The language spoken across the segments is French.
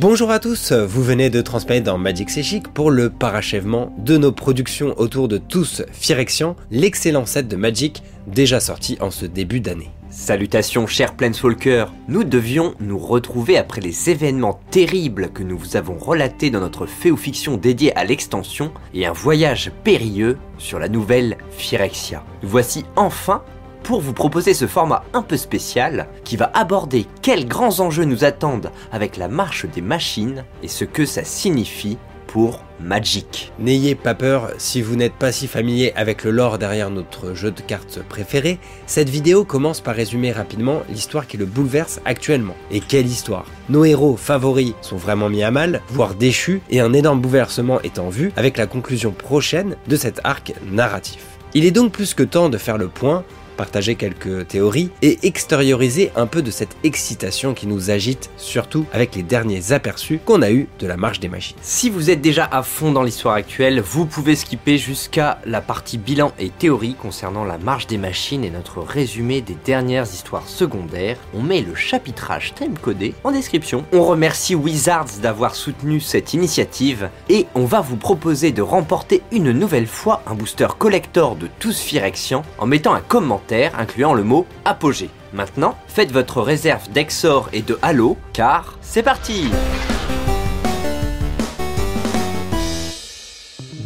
Bonjour à tous, vous venez de transmettre dans Magic pour le parachèvement de nos productions autour de tous Phyrexian, l'excellent set de Magic déjà sorti en ce début d'année. Salutations chers Planeswalkers, nous devions nous retrouver après les événements terribles que nous vous avons relatés dans notre fait ou fiction dédiée à l'extension et un voyage périlleux sur la nouvelle Phyrexia. Voici enfin pour vous proposer ce format un peu spécial qui va aborder quels grands enjeux nous attendent avec la marche des machines et ce que ça signifie pour Magic. N'ayez pas peur, si vous n'êtes pas si familier avec le lore derrière notre jeu de cartes préféré, cette vidéo commence par résumer rapidement l'histoire qui le bouleverse actuellement. Et quelle histoire Nos héros favoris sont vraiment mis à mal, voire déchus, et un énorme bouleversement est en vue avec la conclusion prochaine de cet arc narratif. Il est donc plus que temps de faire le point partager quelques théories et extérioriser un peu de cette excitation qui nous agite, surtout avec les derniers aperçus qu'on a eu de la marche des machines. Si vous êtes déjà à fond dans l'histoire actuelle, vous pouvez skipper jusqu'à la partie bilan et théorie concernant la marche des machines et notre résumé des dernières histoires secondaires. On met le chapitrage timecodé en description. On remercie Wizards d'avoir soutenu cette initiative et on va vous proposer de remporter une nouvelle fois un booster collector de tous Phyrexian en mettant un commentaire incluant le mot apogée. Maintenant, faites votre réserve d'Exor et de Halo, car c'est parti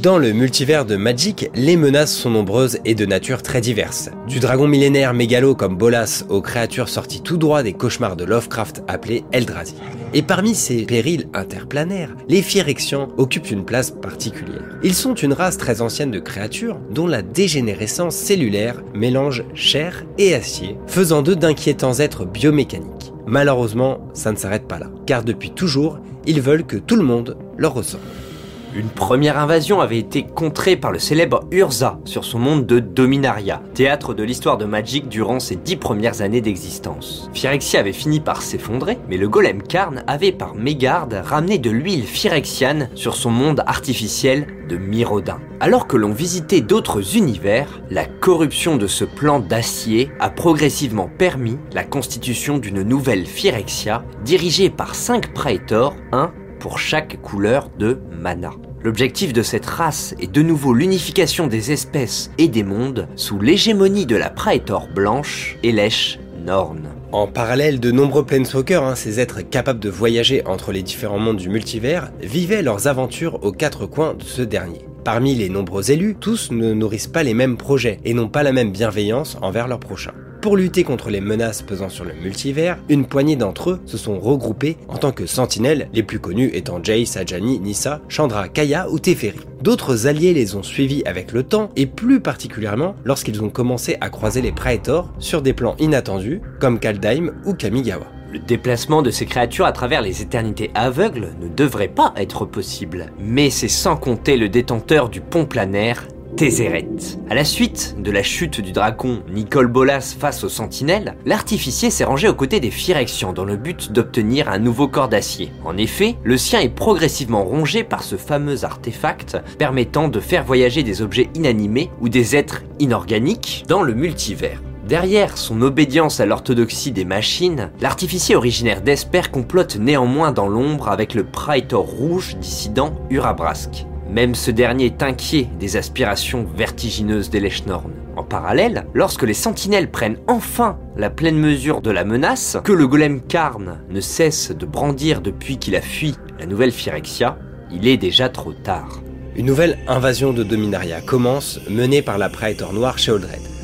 Dans le multivers de Magic, les menaces sont nombreuses et de nature très diverse. Du dragon millénaire mégalo comme Bolas aux créatures sorties tout droit des cauchemars de Lovecraft appelées Eldrazi. Et parmi ces périls interplanaires, les Phyrexians occupent une place particulière. Ils sont une race très ancienne de créatures dont la dégénérescence cellulaire mélange chair et acier, faisant d'eux d'inquiétants êtres biomécaniques. Malheureusement, ça ne s'arrête pas là, car depuis toujours, ils veulent que tout le monde leur ressemble. Une première invasion avait été contrée par le célèbre Urza sur son monde de Dominaria, théâtre de l'histoire de Magic durant ses dix premières années d'existence. Phyrexia avait fini par s'effondrer, mais le golem Karn avait par mégarde ramené de l'huile phyrexiane sur son monde artificiel de Mirodin. Alors que l'on visitait d'autres univers, la corruption de ce plan d'acier a progressivement permis la constitution d'une nouvelle Phyrexia dirigée par cinq praetors, un pour chaque couleur de mana. L'objectif de cette race est de nouveau l'unification des espèces et des mondes sous l'hégémonie de la Praetor blanche, Elesh Norn. En parallèle, de nombreux Planeswalkers, hein, ces êtres capables de voyager entre les différents mondes du multivers, vivaient leurs aventures aux quatre coins de ce dernier. Parmi les nombreux élus, tous ne nourrissent pas les mêmes projets et n'ont pas la même bienveillance envers leurs prochains. Pour lutter contre les menaces pesant sur le multivers, une poignée d'entre eux se sont regroupés en tant que sentinelles, les plus connus étant Jay, Sajani, Nissa, Chandra, Kaya ou Teferi. D'autres alliés les ont suivis avec le temps et plus particulièrement lorsqu'ils ont commencé à croiser les Praetors sur des plans inattendus comme Kaldheim ou Kamigawa. Le déplacement de ces créatures à travers les éternités aveugles ne devrait pas être possible, mais c'est sans compter le détenteur du pont planaire, Tézéret. À la suite de la chute du dragon Nicole Bolas face aux sentinelles, l'artificier s'est rangé aux côtés des Phyrexians dans le but d'obtenir un nouveau corps d'acier. En effet, le sien est progressivement rongé par ce fameux artefact permettant de faire voyager des objets inanimés ou des êtres inorganiques dans le multivers. Derrière son obédience à l'orthodoxie des machines, l'artificier originaire d'Esper complote néanmoins dans l'ombre avec le Praetor rouge dissident Urabrask. Même ce dernier est inquiet des aspirations vertigineuses d'Eleshnorn. En parallèle, lorsque les sentinelles prennent enfin la pleine mesure de la menace, que le golem Karn ne cesse de brandir depuis qu'il a fui la nouvelle Phyrexia, il est déjà trop tard. Une nouvelle invasion de Dominaria commence, menée par la Praetor Noire chez.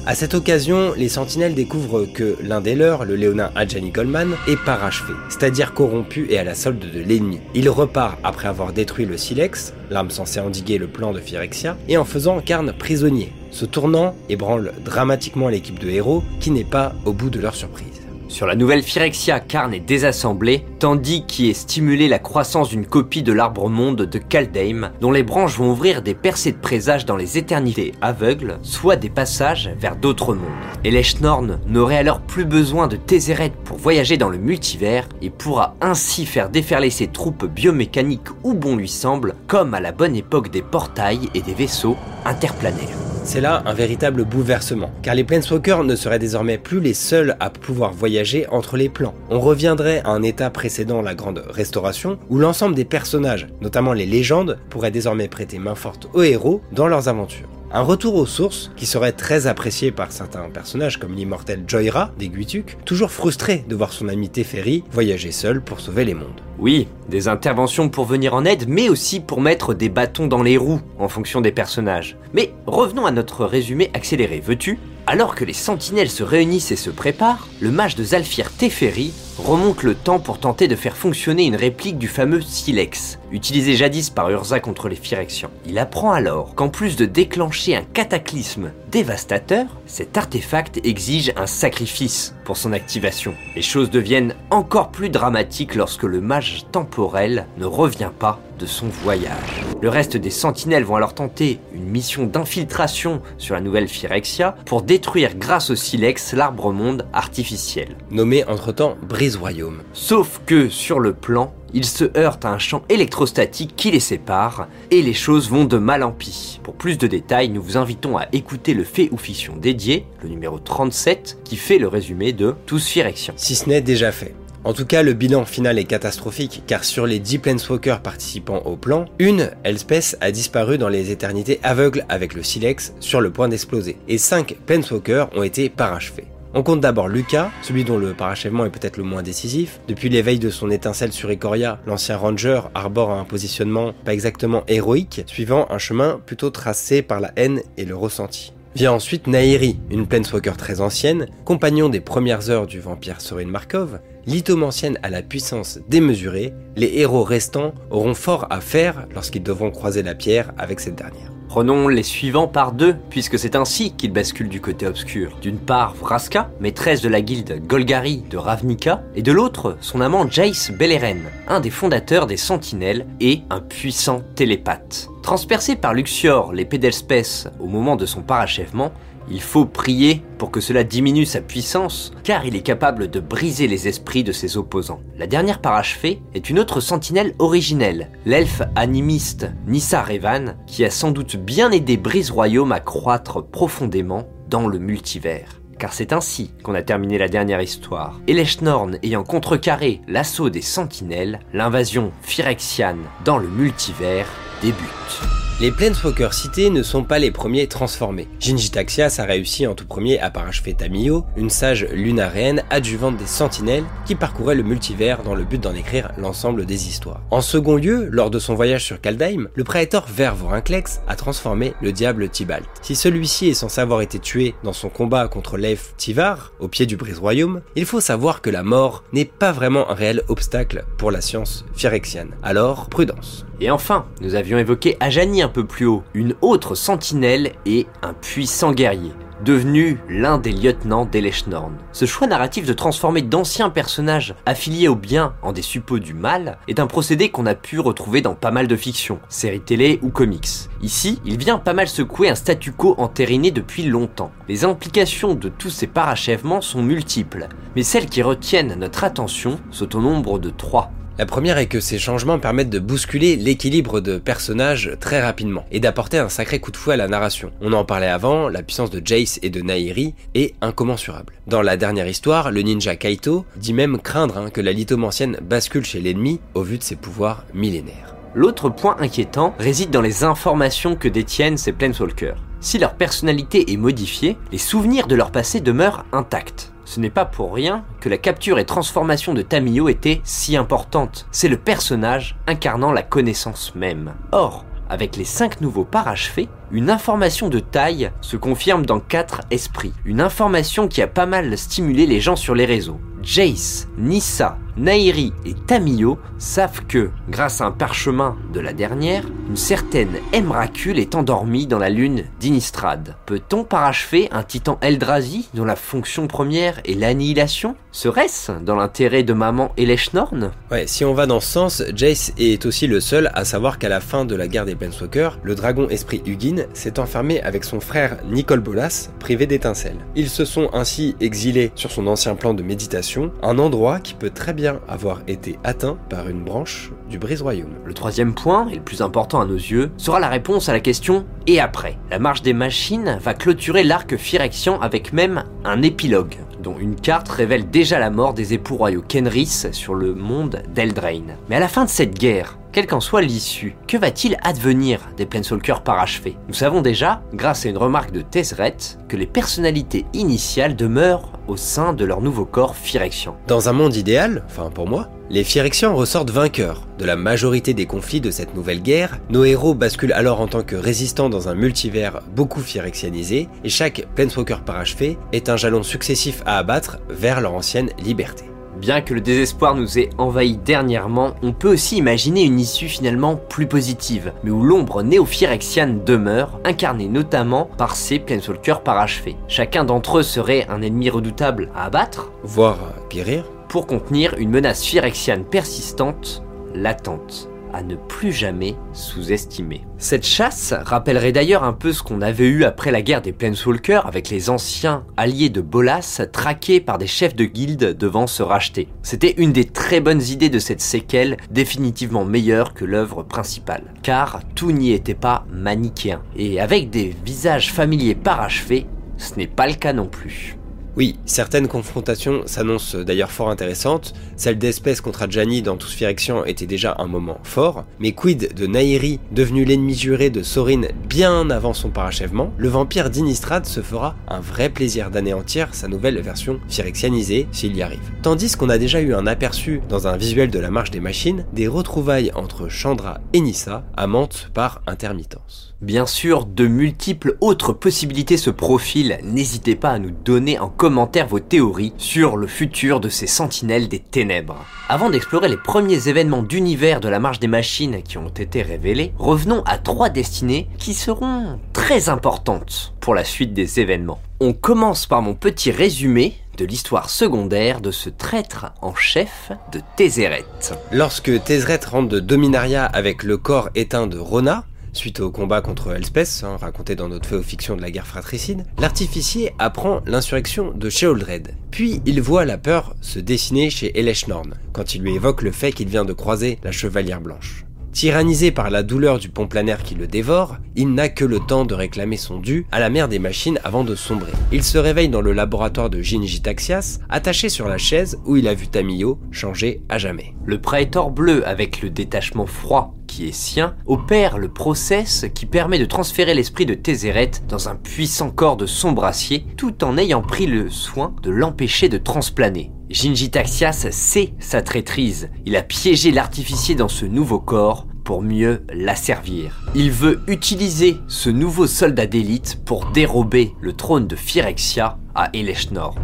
À cette occasion, les sentinelles découvrent que l'un des leurs, le léonin Adjani Goldman, est parachevé, c'est-à-dire corrompu et à la solde de l'ennemi. Il repart après avoir détruit le Silex, l'arme censée endiguer le plan de Phyrexia, et en faisant Karn prisonnier. Se tournant, ébranle dramatiquement l'équipe de héros qui n'est pas au bout de leur surprise. Sur la nouvelle Phyrexia, Karn est désassemblé, tandis qu'y est stimulé la croissance d'une copie de l'arbre monde de Kaldheim, dont les branches vont ouvrir des percées de présage dans les éternités aveugles, soit des passages vers d'autres mondes. Et Norn n'aurait alors plus besoin de Tézéret pour voyager dans le multivers et pourra ainsi faire déferler ses troupes biomécaniques où bon lui semble, comme à la bonne époque des portails et des vaisseaux interplanaires. C'est là un véritable bouleversement, car les Planeswalkers ne seraient désormais plus les seuls à pouvoir voyager entre les plans. On reviendrait à un état précédent la Grande Restauration, où l'ensemble des personnages, notamment les légendes, pourraient désormais prêter main forte aux héros dans leurs aventures. Un retour aux sources qui serait très apprécié par certains personnages comme l'immortel Joyra des Guituk, toujours frustré de voir son ami Teferi voyager seul pour sauver les mondes. Oui, des interventions pour venir en aide, mais aussi pour mettre des bâtons dans les roues en fonction des personnages. Mais revenons à notre résumé accéléré, veux-tu? Alors que les sentinelles se réunissent et se préparent, le mage de Zalfir Teferi remonte le temps pour tenter de faire fonctionner une réplique du fameux Silex, utilisé jadis par Urza contre les Phyrexians. Il apprend alors qu'en plus de déclencher un cataclysme dévastateur, cet artefact exige un sacrifice pour son activation. Les choses deviennent encore plus dramatiques lorsque le mage temporel ne revient pas de son voyage. Le reste des sentinelles vont alors tenter une mission d'infiltration sur la nouvelle Phyrexia pour détruire grâce au silex l'arbre monde artificiel. Nommé entre-temps Brise Royaume. Sauf que sur le plan, ils se heurtent à un champ électrostatique qui les sépare et les choses vont de mal en pis. Pour plus de détails, nous vous invitons à écouter le fait ou fiction dédié, le numéro 37, qui fait le résumé de Tous Phyrexians. Si ce n'est déjà fait. En tout cas, le bilan final est catastrophique car sur les 10 Planeswalkers participant au plan, une, Elspeth, a disparu dans les éternités aveugles avec le Silex sur le point d'exploser, et 5 Planeswalkers ont été parachevés. On compte d'abord Lucas, celui dont le parachèvement est peut-être le moins décisif. Depuis l'éveil de son étincelle sur Ikoria, l'ancien ranger arbore un positionnement pas exactement héroïque, suivant un chemin plutôt tracé par la haine et le ressenti. Vient ensuite Nairi, une planeswalker très ancienne, compagnon des premières heures du vampire Sorin Markov, lithomancienne à la puissance démesurée, les héros restants auront fort à faire lorsqu'ils devront croiser la pierre avec cette dernière. Prenons les suivants par deux, puisque c'est ainsi qu'ils basculent du côté obscur. D'une part, Vraska, maîtresse de la guilde Golgari de Ravnica, et de l'autre, son amant Jace Beleren, un des fondateurs des Sentinelles et un puissant télépathe. Transpercé par Luxior, l'épée d'Elspeth, au moment de son parachèvement, il faut prier pour que cela diminue sa puissance, car il est capable de briser les esprits de ses opposants. La dernière parachevée est une autre sentinelle originelle, l'elfe animiste Nissa Revan, qui a sans doute bien aidé Brise Royaume à croître profondément dans le multivers. Car c'est ainsi qu'on a terminé la dernière histoire. Eleshnorn ayant contrecarré l'assaut des sentinelles, l'invasion phyrexiane dans le multivers débute. Les Planeswalkers cités ne sont pas les premiers transformés. Jinji Taxias a réussi en tout premier à parachever Tamio, une sage lunaréenne adjuvante des Sentinelles qui parcourait le multivers dans le but d'en écrire l'ensemble des histoires. En second lieu, lors de son voyage sur Kaldheim, le Praetor Vervorinclex a transformé le diable Tibalt. Si celui-ci est censé avoir été tué dans son combat contre l'elfe Tivar, au pied du brise-royaume, il faut savoir que la mort n'est pas vraiment un réel obstacle pour la science phyrexiane. Alors, prudence. Et enfin, nous avions évoqué Ajani un peu plus haut, une autre sentinelle et un puissant guerrier, devenu l'un des lieutenants d'Eleshnorn. Ce choix narratif de transformer d'anciens personnages affiliés au bien en des suppôts du mal est un procédé qu'on a pu retrouver dans pas mal de fictions, séries télé ou comics. Ici, il vient pas mal secouer un statu quo entériné depuis longtemps. Les implications de tous ces parachèvements sont multiples, mais celles qui retiennent notre attention sont au nombre de trois. La première est que ces changements permettent de bousculer l'équilibre de personnages très rapidement et d'apporter un sacré coup de fouet à la narration. On en parlait avant, la puissance de Jace et de Nairi est incommensurable. Dans la dernière histoire, le ninja Kaito dit même craindre hein, que la lithomancienne bascule chez l'ennemi au vu de ses pouvoirs millénaires. L'autre point inquiétant réside dans les informations que détiennent ces Planeswalkers. Si leur personnalité est modifiée, les souvenirs de leur passé demeurent intacts. Ce n'est pas pour rien que la capture et transformation de Tamio était si importante. C'est le personnage incarnant la connaissance même. Or, avec les 5 nouveaux parachevés, une information de taille se confirme dans 4 esprits. Une information qui a pas mal stimulé les gens sur les réseaux. Jace, Nissa, Nairi et Tamio savent que, grâce à un parchemin de la dernière, une certaine Emrakul est endormie dans la lune d'Inistrad. Peut-on parachever un titan Eldrazi dont la fonction première est l'annihilation? Serait-ce dans l'intérêt de maman Eleshnorn? Ouais, si on va dans ce sens, Jace est aussi le seul à savoir qu'à la fin de la guerre des Planeswalkers, le dragon esprit Hugin s'est enfermé avec son frère Nicole Bolas, privé d'étincelles. Ils se sont ainsi exilés sur son ancien plan de méditation, un endroit qui peut très bien avoir été atteint par une branche du Brise-Royaume. Le troisième point, et le plus important à nos yeux, sera la réponse à la question et après? La marche des machines va clôturer l'arc Phyrexian avec même un épilogue, dont une carte révèle déjà la mort des époux royaux Kenris sur le monde d'Eldrain. Mais à la fin de cette guerre, quelle qu'en soit l'issue, que va-t-il advenir des Planeswalkers parachevés? Nous savons déjà, grâce à une remarque de Tezzeret, que les personnalités initiales demeurent au sein de leur nouveau corps Phyrexian. Dans un monde idéal, enfin pour moi, les Phyrexians ressortent vainqueurs. De la majorité des conflits de cette nouvelle guerre, nos héros basculent alors en tant que résistants dans un multivers beaucoup phyrexianisé, et chaque Planeswalker parachevé est un jalon successif à abattre vers leur ancienne liberté. Bien que le désespoir nous ait envahi dernièrement, on peut aussi imaginer une issue finalement plus positive, mais où l'ombre néo-phyrexiane demeure, incarnée notamment par ces Planeswalkers parachevés. Chacun d'entre eux serait un ennemi redoutable à abattre, Voire guérir pour contenir une menace phyrexiane persistante, latente, ne plus jamais sous-estimer. Cette chasse rappellerait d'ailleurs un peu ce qu'on avait eu après la guerre des Planeswalkers avec les anciens alliés de Bolas traqués par des chefs de guilde devant se racheter. C'était une des très bonnes idées de cette séquelle, définitivement meilleure que l'œuvre principale. Car tout n'y était pas manichéen. Et avec des visages familiers parachevés, ce n'est pas le cas non plus. Oui, certaines confrontations s'annoncent d'ailleurs fort intéressantes. Celle d'Espèce contre Adjani dans Tous Phyrexian était déjà un moment fort, mais quid de Nairi, devenu l'ennemi juré de Sorin bien avant son parachèvement, le vampire d'Inistrad se fera un vrai plaisir d'anéantir sa nouvelle version phyrexianisée s'il y arrive. Tandis qu'on a déjà eu un aperçu dans un visuel de la marche des machines des retrouvailles entre Chandra et Nissa, amantes par intermittence. Bien sûr, de multiples autres possibilités se profilent, n'hésitez pas à nous donner en commentaire vos théories sur le futur de ces sentinelles des ténèbres. Avant d'explorer les premiers événements d'univers de la marche des machines qui ont été révélés, revenons à trois destinées qui seront très importantes pour la suite des événements. On commence par mon petit résumé de l'histoire secondaire de ce traître en chef de Tézéret. Lorsque Tézret rentre de Dominaria avec le corps éteint de Rona, Suite au combat contre Elspeth, hein, raconté dans notre fiction de la guerre fratricide, l'artificier apprend l'insurrection de Sheoldred. Puis il voit la peur se dessiner chez Eleshnorn, quand il lui évoque le fait qu'il vient de croiser la chevalière blanche. Tyrannisé par la douleur du pont planaire qui le dévore, il n'a que le temps de réclamer son dû à la mère des machines avant de sombrer. Il se réveille dans le laboratoire de Jinji Taxias, attaché sur la chaise où il a vu Tamio changer à jamais. Le Praetor bleu, avec le détachement froid qui est sien, opère le process qui permet de transférer l'esprit de Tézéret dans un puissant corps de sombre acier, tout en ayant pris le soin de l'empêcher de transplaner. Jinji Taxias sait sa traîtrise. Il a piégé l'artificier dans ce nouveau corps pour mieux l'asservir. Il veut utiliser ce nouveau soldat d'élite pour dérober le trône de Phyrexia à Eleshnorn.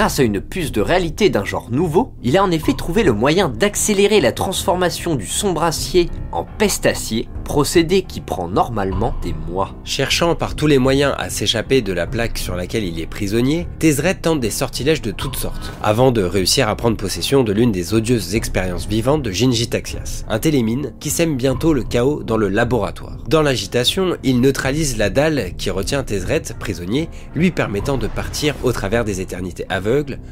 Grâce à une puce de réalité d'un genre nouveau, il a en effet trouvé le moyen d'accélérer la transformation du sombre acier en pestacier, procédé qui prend normalement des mois. Cherchant par tous les moyens à s'échapper de la plaque sur laquelle il est prisonnier, Tézret tente des sortilèges de toutes sortes, avant de réussir à prendre possession de l'une des odieuses expériences vivantes de Jinji Taxias, un télémine qui sème bientôt le chaos dans le laboratoire. Dans l'agitation, il neutralise la dalle qui retient Tézret prisonnier, lui permettant de partir au travers des éternités aveugles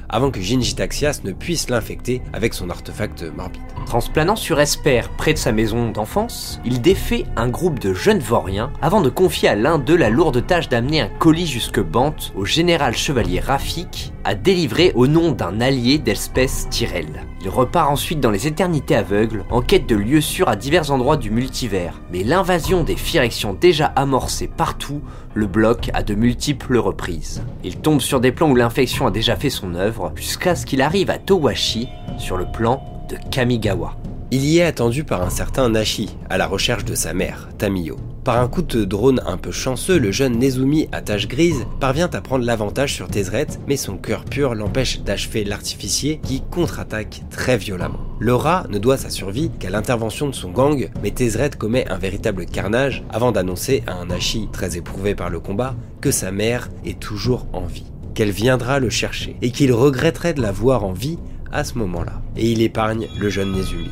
avant que Jinji Taxias ne puisse l'infecter avec son artefact morbide. Transplanant sur Esper, près de sa maison d'enfance, il défait un groupe de jeunes vauriens avant de confier à l'un d'eux la lourde tâche d'amener un colis jusque Bante au général chevalier Rafik à délivrer au nom d'un allié d'Elspeth Tyrell. Il repart ensuite dans les éternités aveugles en quête de lieux sûrs à divers endroits du multivers. Mais l'invasion des Phyrexians déjà amorcée partout le bloque à de multiples reprises. Il tombe sur des plans où l'infection a déjà fait son œuvre jusqu'à ce qu'il arrive à Towashi sur le plan de Kamigawa. Il y est attendu par un certain Nashi, à la recherche de sa mère, Tamiyo. Par un coup de drone un peu chanceux, le jeune Nezumi à tache grise parvient à prendre l'avantage sur Tézret, mais son cœur pur l'empêche d'achever l'artificier qui contre-attaque très violemment. Laura ne doit sa survie qu'à l'intervention de son gang, mais Tézret commet un véritable carnage avant d'annoncer à un Nashi très éprouvé par le combat que sa mère est toujours en vie, qu'elle viendra le chercher et qu'il regretterait de la voir en vie à ce moment-là. Et il épargne le jeune Nezumi.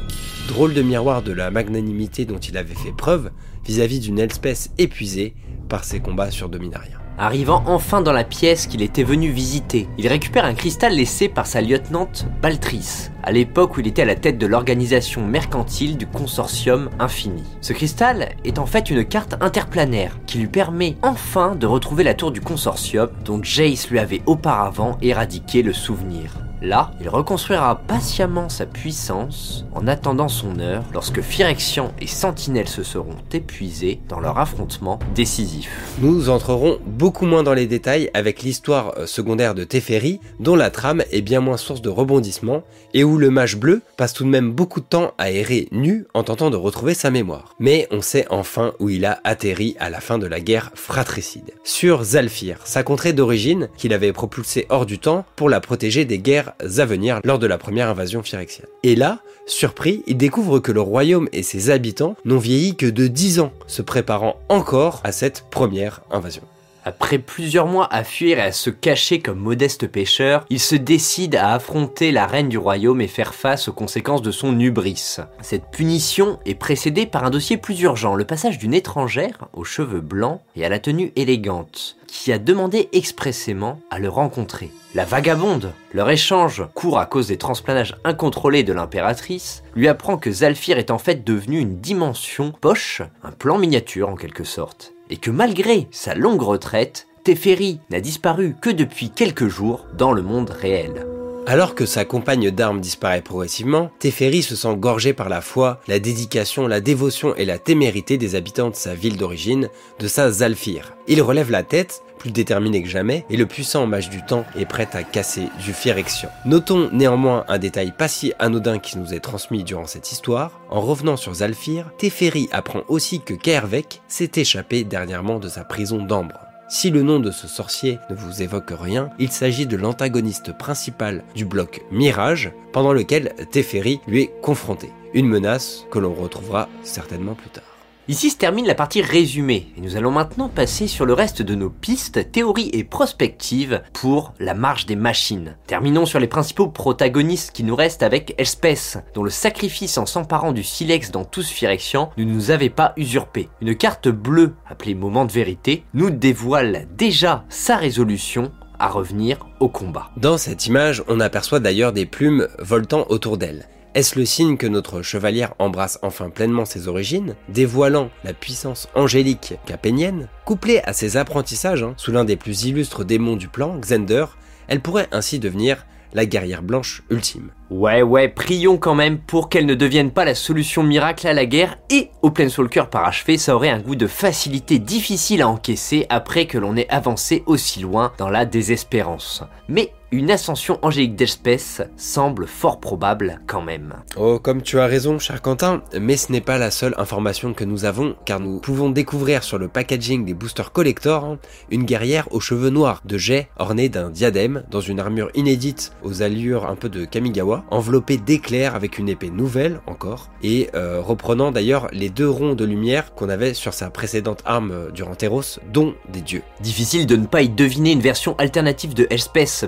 Drôle de miroir de la magnanimité dont il avait fait preuve vis-à-vis d'une Elspeth épuisée par ses combats sur Dominaria. Arrivant enfin dans la pièce qu'il était venu visiter, il récupère un cristal laissé par sa lieutenante Baltrice, à l'époque où il était à la tête de l'organisation mercantile du consortium Infini. Ce cristal est en fait une carte interplanaire qui lui permet enfin de retrouver la tour du consortium dont Jace lui avait auparavant éradiqué le souvenir. Là, il reconstruira patiemment sa puissance en attendant son heure lorsque Phyrexian et Sentinelle se seront épuisés dans leur affrontement décisif. Nous entrerons beaucoup moins dans les détails avec l'histoire euh, secondaire de Teferi, dont la trame est bien moins source de rebondissement, et où le mage bleu passe tout de même beaucoup de temps à errer nu en tentant de retrouver sa mémoire. Mais on sait enfin où il a atterri à la fin de la guerre fratricide. Sur Zalfir, sa contrée d'origine, qu'il avait propulsée hors du temps pour la protéger des guerres à venir lors de la première invasion phyrexienne. Et là, surpris, il découvre que le royaume et ses habitants n'ont vieilli que de 10 ans, se préparant encore à cette première invasion. Après plusieurs mois à fuir et à se cacher comme modeste pêcheur, il se décide à affronter la reine du royaume et faire face aux conséquences de son hubris. Cette punition est précédée par un dossier plus urgent, le passage d'une étrangère aux cheveux blancs et à la tenue élégante, qui a demandé expressément à le rencontrer. La vagabonde, leur échange court à cause des transplanages incontrôlés de l'impératrice, lui apprend que Zalfir est en fait devenu une dimension poche, un plan miniature en quelque sorte et que malgré sa longue retraite, Teferi n'a disparu que depuis quelques jours dans le monde réel. Alors que sa compagne d'armes disparaît progressivement, Teferi se sent gorgé par la foi, la dédication, la dévotion et la témérité des habitants de sa ville d'origine, de sa Zalfir. Il relève la tête, plus déterminé que jamais, et le puissant mage du temps est prêt à casser du Phyrexian. Notons néanmoins un détail pas si anodin qui nous est transmis durant cette histoire. En revenant sur Zalfir, Teferi apprend aussi que Kervek s'est échappé dernièrement de sa prison d'ambre. Si le nom de ce sorcier ne vous évoque rien, il s'agit de l'antagoniste principal du bloc Mirage, pendant lequel Teferi lui est confronté. Une menace que l'on retrouvera certainement plus tard. Ici se termine la partie résumée, et nous allons maintenant passer sur le reste de nos pistes, théories et prospectives pour la marche des machines. Terminons sur les principaux protagonistes qui nous restent avec Elspeth, dont le sacrifice en s'emparant du silex dans tous Phyrexian ne nous avait pas usurpé. Une carte bleue, appelée Moment de vérité, nous dévoile déjà sa résolution à revenir au combat. Dans cette image, on aperçoit d'ailleurs des plumes voltant autour d'elle. Est-ce le signe que notre chevalière embrasse enfin pleinement ses origines, dévoilant la puissance angélique capénienne Couplée à ses apprentissages hein, sous l'un des plus illustres démons du plan, Xander, elle pourrait ainsi devenir la guerrière blanche ultime. Ouais, ouais, prions quand même pour qu'elle ne devienne pas la solution miracle à la guerre et au Planeswalker parachevé, ça aurait un goût de facilité difficile à encaisser après que l'on ait avancé aussi loin dans la désespérance. Mais une ascension angélique d'espèce semble fort probable quand même. Oh, comme tu as raison, cher Quentin, mais ce n'est pas la seule information que nous avons, car nous pouvons découvrir sur le packaging des boosters collector hein, une guerrière aux cheveux noirs de jet ornée d'un diadème dans une armure inédite aux allures un peu de Kamigawa, enveloppée d'éclairs avec une épée nouvelle encore, et euh, reprenant d'ailleurs les deux ronds de lumière qu'on avait sur sa précédente arme euh, durant Teros, dont des dieux. Difficile de ne pas y deviner une version alternative de Elspeth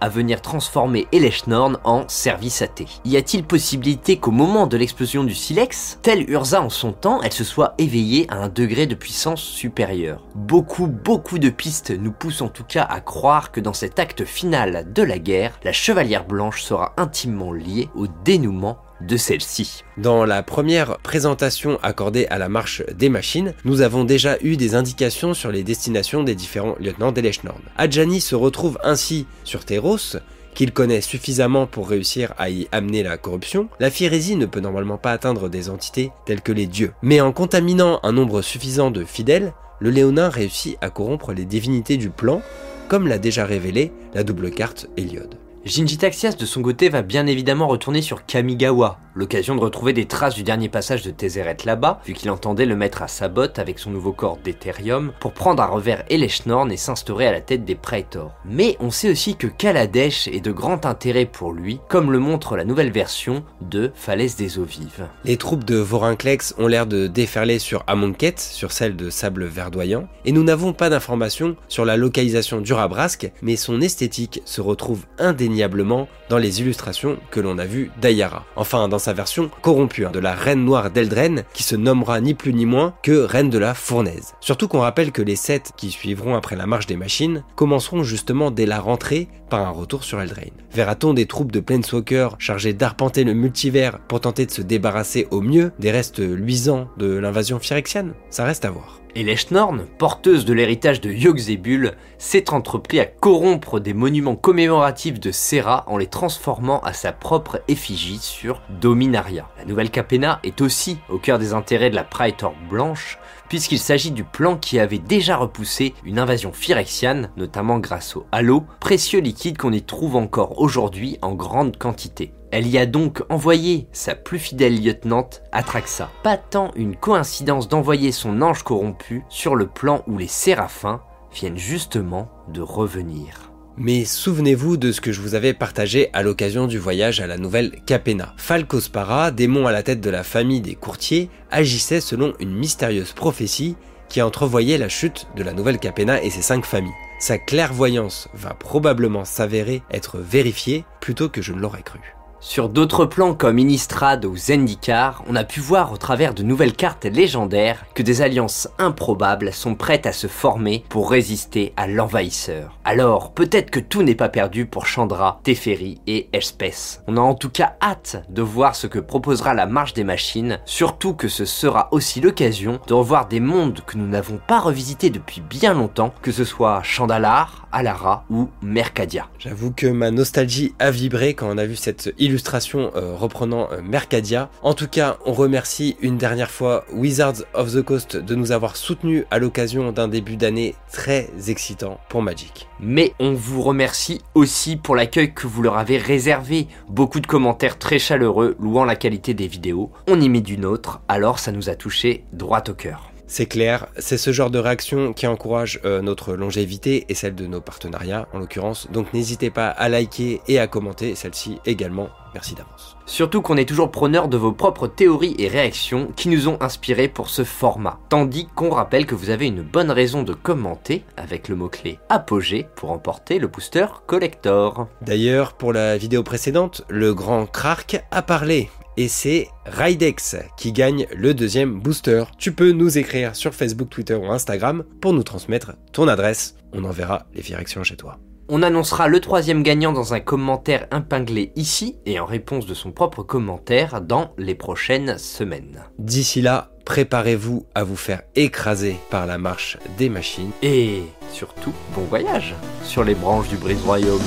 à venir transformer Eleshnorn en service athée. Y a-t-il possibilité qu'au moment de l'explosion du silex, telle Urza en son temps, elle se soit éveillée à un degré de puissance supérieur Beaucoup, beaucoup de pistes nous poussent en tout cas à croire que dans cet acte final de la guerre, la Chevalière Blanche sera intimement liée au dénouement de celle-ci. Dans la première présentation accordée à la marche des machines, nous avons déjà eu des indications sur les destinations des différents lieutenants d'Eleshnorn. Adjani se retrouve ainsi sur Teros, qu'il connaît suffisamment pour réussir à y amener la corruption, la phyrésie ne peut normalement pas atteindre des entités telles que les dieux. Mais en contaminant un nombre suffisant de fidèles, le Léonin réussit à corrompre les divinités du plan, comme l'a déjà révélé la double carte Héliode. Jinji Taxias de son côté va bien évidemment retourner sur Kamigawa, l'occasion de retrouver des traces du dernier passage de Tézéret là-bas, vu qu'il entendait le mettre à sa botte avec son nouveau corps d'Ethereum pour prendre à revers Eleshnorn et s'instaurer à la tête des Praetors. Mais on sait aussi que Kaladesh est de grand intérêt pour lui, comme le montre la nouvelle version de Falaise des eaux vives. Les troupes de Vorinclex ont l'air de déferler sur Amonkhet, sur celle de Sable Verdoyant, et nous n'avons pas d'informations sur la localisation du Rabrasque, mais son esthétique se retrouve indéniablement dans les illustrations que l'on a vues d'Ayara. Version corrompue, hein, de la reine noire d'Eldren, qui se nommera ni plus ni moins que reine de la fournaise. Surtout qu'on rappelle que les sept qui suivront après la marche des machines commenceront justement dès la rentrée par un retour sur Eldraine. Verra-t-on des troupes de Planeswalkers chargées d'arpenter le multivers pour tenter de se débarrasser au mieux des restes luisants de l'invasion phyrexiane Ça reste à voir. Et l'Eshnorn, porteuse de l'héritage de Yogg-Zebul, s'est entrepris à corrompre des monuments commémoratifs de Serra en les transformant à sa propre effigie sur Dominaria. La nouvelle Capena est aussi au cœur des intérêts de la Praetor blanche, puisqu'il s'agit du plan qui avait déjà repoussé une invasion phyrexiane, notamment grâce au halo, précieux liquide qu'on y trouve encore aujourd'hui en grande quantité. Elle y a donc envoyé sa plus fidèle lieutenante, Atraxa. Pas tant une coïncidence d'envoyer son ange corrompu sur le plan où les séraphins viennent justement de revenir. Mais souvenez-vous de ce que je vous avais partagé à l'occasion du voyage à la nouvelle Capena. Falcospara, démon à la tête de la famille des courtiers, agissait selon une mystérieuse prophétie qui entrevoyait la chute de la nouvelle Capena et ses cinq familles. Sa clairvoyance va probablement s'avérer être vérifiée plutôt que je ne l'aurais cru. Sur d'autres plans comme Innistrad ou Zendikar, on a pu voir au travers de nouvelles cartes légendaires que des alliances improbables sont prêtes à se former pour résister à l'envahisseur. Alors, peut-être que tout n'est pas perdu pour Chandra, Teferi et Espèce. On a en tout cas hâte de voir ce que proposera la marche des machines, surtout que ce sera aussi l'occasion de revoir des mondes que nous n'avons pas revisités depuis bien longtemps, que ce soit Chandalar, Alara ou Mercadia. J'avoue que ma nostalgie a vibré quand on a vu cette illustration euh, reprenant euh, Mercadia. En tout cas, on remercie une dernière fois Wizards of the Coast de nous avoir soutenus à l'occasion d'un début d'année très excitant pour Magic. Mais on vous remercie aussi pour l'accueil que vous leur avez réservé. Beaucoup de commentaires très chaleureux louant la qualité des vidéos. On y met d'une autre, alors ça nous a touché droit au cœur. C'est clair, c'est ce genre de réaction qui encourage euh, notre longévité et celle de nos partenariats en l'occurrence. Donc n'hésitez pas à liker et à commenter celle-ci également. Merci d'avance. Surtout qu'on est toujours preneur de vos propres théories et réactions qui nous ont inspirés pour ce format. Tandis qu'on rappelle que vous avez une bonne raison de commenter avec le mot-clé apogée pour emporter le booster collector. D'ailleurs, pour la vidéo précédente, le grand Krark a parlé et c'est Rydex qui gagne le deuxième booster. Tu peux nous écrire sur Facebook, Twitter ou Instagram pour nous transmettre ton adresse. On enverra les directions chez toi. On annoncera le troisième gagnant dans un commentaire impinglé ici et en réponse de son propre commentaire dans les prochaines semaines. D'ici là, préparez-vous à vous faire écraser par la marche des machines. Et surtout, bon voyage sur les branches du Brise Royaume.